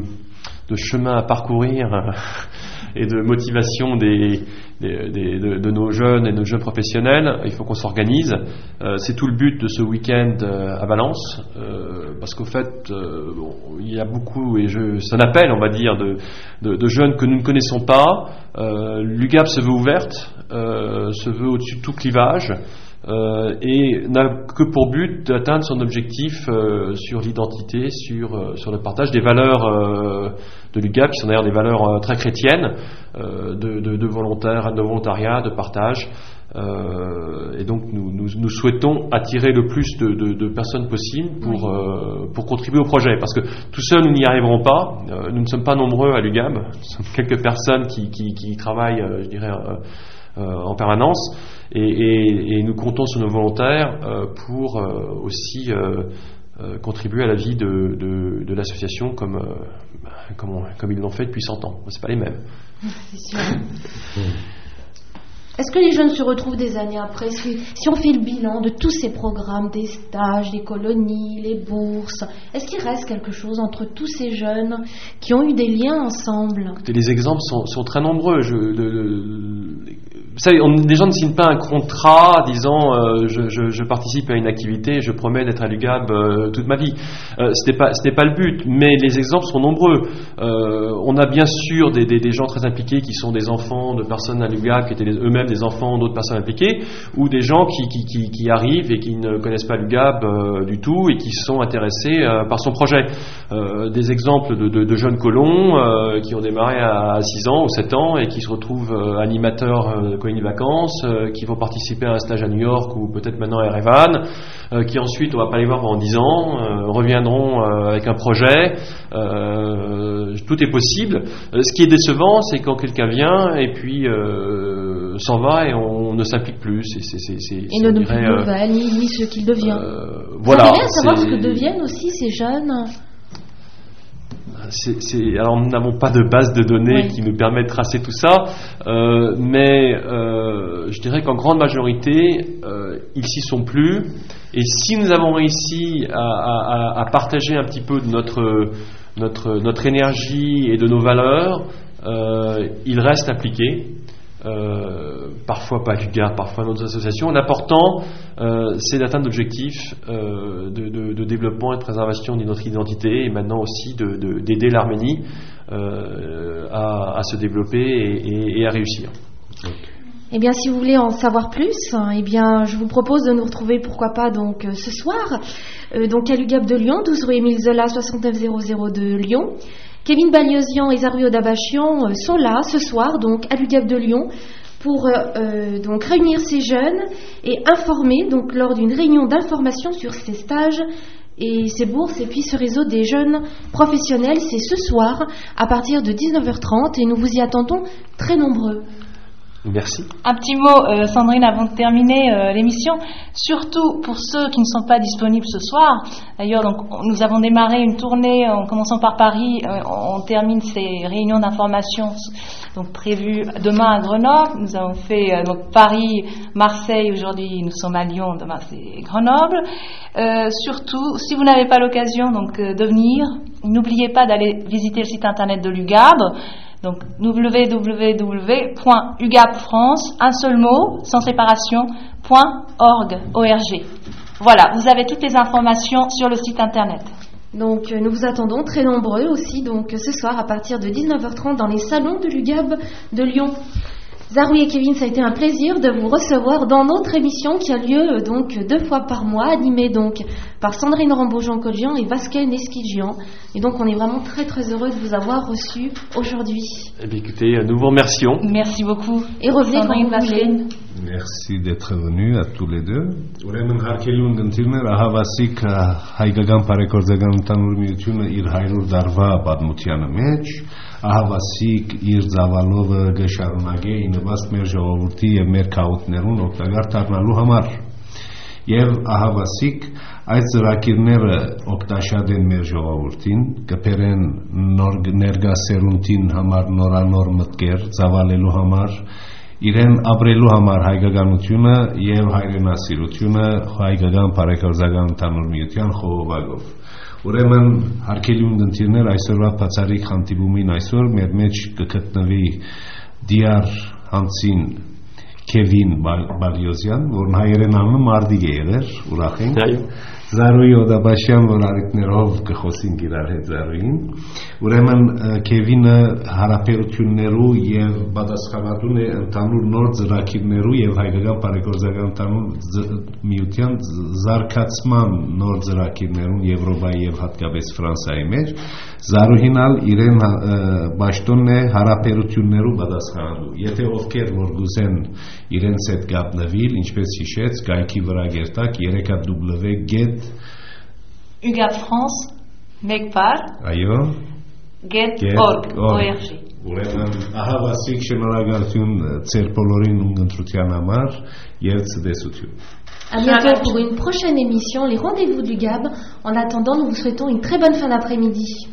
de chemin à parcourir et de motivation des, de, nos jeunes et de nos jeunes professionnels. Il faut qu'on s'organise. Euh, c'est tout le but de ce week-end euh, à Valence, euh, parce qu'au fait, il y a beaucoup, et c'est un appel, on va dire, de, jeunes que nous ne connaissons pas. L'UGAP se veut ouverte, se veut au-dessus de tout clivage. Et n'a que pour but d'atteindre son objectif sur l'identité, sur, sur le partage des valeurs de l'UGAP, qui sont d'ailleurs des valeurs euh, très chrétiennes, euh, de, de, de, volontaire, de volontariat, de partage. Euh, et donc nous, nous, souhaitons attirer le plus de, de personnes possible pour, euh, pour contribuer au projet. Parce que tout seul, nous n'y arriverons pas. Euh, nous ne sommes pas nombreux à l'UGAB. Nous sommes quelques personnes qui, qui, qui travaillent, je dirais, en permanence. Et, et, et, nous comptons sur nos volontaires pour aussi contribuer à la vie de, de l'association comme comme, comme ils l'ont fait depuis 100 ans. C'est pas les mêmes. C'est sûr. Est-ce que les jeunes se retrouvent des années après Si on fait le bilan de tous ces programmes, des stages, des colonies, les bourses, est-ce qu'il reste quelque chose entre tous ces jeunes qui ont eu des liens ensemble? Les exemples sont, sont très nombreux. Je, savez, les gens ne signent pas un contrat disant euh, je, je, participe à une activité, je promets d'être à l'UGAB euh, toute ma vie. Euh, ce n'est pas, le but, mais les exemples sont nombreux. On a bien sûr des, des, gens très impliqués qui sont des enfants de personnes à l'UGAB, qui étaient eux-mêmes des enfants d'autres personnes impliquées, ou des gens qui, qui, qui, arrivent et qui ne connaissent pas l'UGAB du tout et qui sont intéressés par son projet. des exemples de, de, de jeunes colons qui ont démarré à 6 ans ou 7 ans et qui se retrouvent animateurs colonies de vacances, euh, qui vont participer à un stage à New York ou peut-être maintenant à Erevan, euh, qui ensuite, on va pas les voir pendant 10 ans, euh, reviendront avec un projet. tout est possible. ce qui est décevant, c'est quand quelqu'un vient et puis s'en va et on ne s'implique plus. Et, et ne plus de nouvelles, ni, ce qu'il devient. voilà. C'est bien savoir ce que deviennent aussi ces jeunes alors nous n'avons pas de base de données qui nous permet de tracer tout ça, euh, mais euh, je dirais qu'en grande majorité, euh, ils s'y sont plus. Et si nous avons réussi à, partager un petit peu de notre, notre, notre énergie et de nos valeurs, ils restent appliqués. Euh, parfois pas l'UGAR, parfois d'autres associations. L'important, euh, c'est d'atteindre l'objectif euh, de, développement et de préservation de notre identité et maintenant aussi d'aider l'Arménie à, se développer et, à réussir. Eh bien, si vous voulez en savoir plus, eh bien, je vous propose de nous retrouver, pourquoi pas, donc ce soir, donc à l'UGAP de Lyon, 12 rue Émile Zola, 6900 de Lyon. Kevin Baliosian et Zario Dabachian euh, sont là ce soir, donc à l'UGAP de Lyon, pour euh, euh, donc réunir ces jeunes et informer donc lors d'une réunion d'information sur ces stages et ces bourses et puis ce réseau des jeunes professionnels. C'est ce soir à partir de 19h30 et nous vous y attendons très nombreux. Merci. Un petit mot, euh, Sandrine, avant de terminer euh, l'émission. Surtout pour ceux qui ne sont pas disponibles ce soir. D'ailleurs, donc nous avons démarré une tournée en commençant par Paris. Euh, on termine ces réunions d'information donc prévues demain à Grenoble. Nous avons fait donc Paris, Marseille. Aujourd'hui, nous sommes à Lyon. Demain, c'est Grenoble. surtout, si vous n'avez pas l'occasion donc de venir, n'oubliez pas d'aller visiter le site internet de l'UGAB Donc www.ugapfrance, un seul mot, sans séparation, .org, org. Voilà, vous avez toutes les informations sur le site internet. Donc euh, nous vous attendons très nombreux aussi donc ce soir à partir de 19h30 dans les salons de l'UGAB de Lyon. Zaroui et Kevin, ça a été un plaisir de vous recevoir dans notre émission qui a lieu euh, donc deux fois par mois, animée donc par Sandrine Rambaud-Jean et Vasquet Neskidjian. Et donc on est vraiment très très heureux de vous avoir reçu aujourd'hui. Eh bien écoutez, euh, nous vous remercions. Merci beaucoup. Et revenez Sandrine quand vous Merci d'être venus à tous les deux. Ահավասիկ իր 100 դարվա պատմությանը մեջ ահավասիկ իր ծավալովը գշարունակե ինվաստ մեր ժողովրդի եւ մեր քաղաքներուն օգտակար դառնալու համար եւ ահավասիկ այս ծրագիրները օգտաշատ են մեր ժողովրդին կփերեն նոր ներգա սերունդին համար նորանոր մտքեր ծավալելու համար իրեն ապրելու համար հայկականությունը եւ հայրենասիրությունը հայկական բարեգործական ընդհանուր միության խողովակով Ուրեմն հարկելի ունգընտիրներ այսօրվա բացարիք հանդիպումին այսօր մեր մեջ կգտնվի դիար հանցին Քևին Բալյոզյան, որն հայերեն անունը Մարդիկ է եղել, ուրախ ենք։ Այո Զարուի Օդաբաշյան, որ արիքներով կխոսենք իրար հետ Զարուին։ Ուրեմն Քևինը հարաբերություններու եւ պատասխանատուն է ընդհանուր նոր ծրագիրներու եւ հայկական բարեգործական ընդհանուր միության զարգացման նոր ծրագիրներուն Եվրոպայի եւ հատկապես Ֆրանսիայի մեջ Զարուհինալ իրեն ճաշտոնն է հարաբերություններու պատասխանատու։ Եթե ովքեր որ գուզեն իրենց հետ գտնվել, ինչպես հիշեց, գայքի վրա գերտակ 3w UGAP France, MEGPAR, այո, get.org, ORG։ Ուրեմն ահավասիկ շնորհակալություն ձեր բոլորին ունգընտրության համար եւ ցտեսություն։ À bientôt pour une prochaine émission, les rendez-vous du GAB. En attendant, nous vous souhaitons une très bonne fin d'après-midi.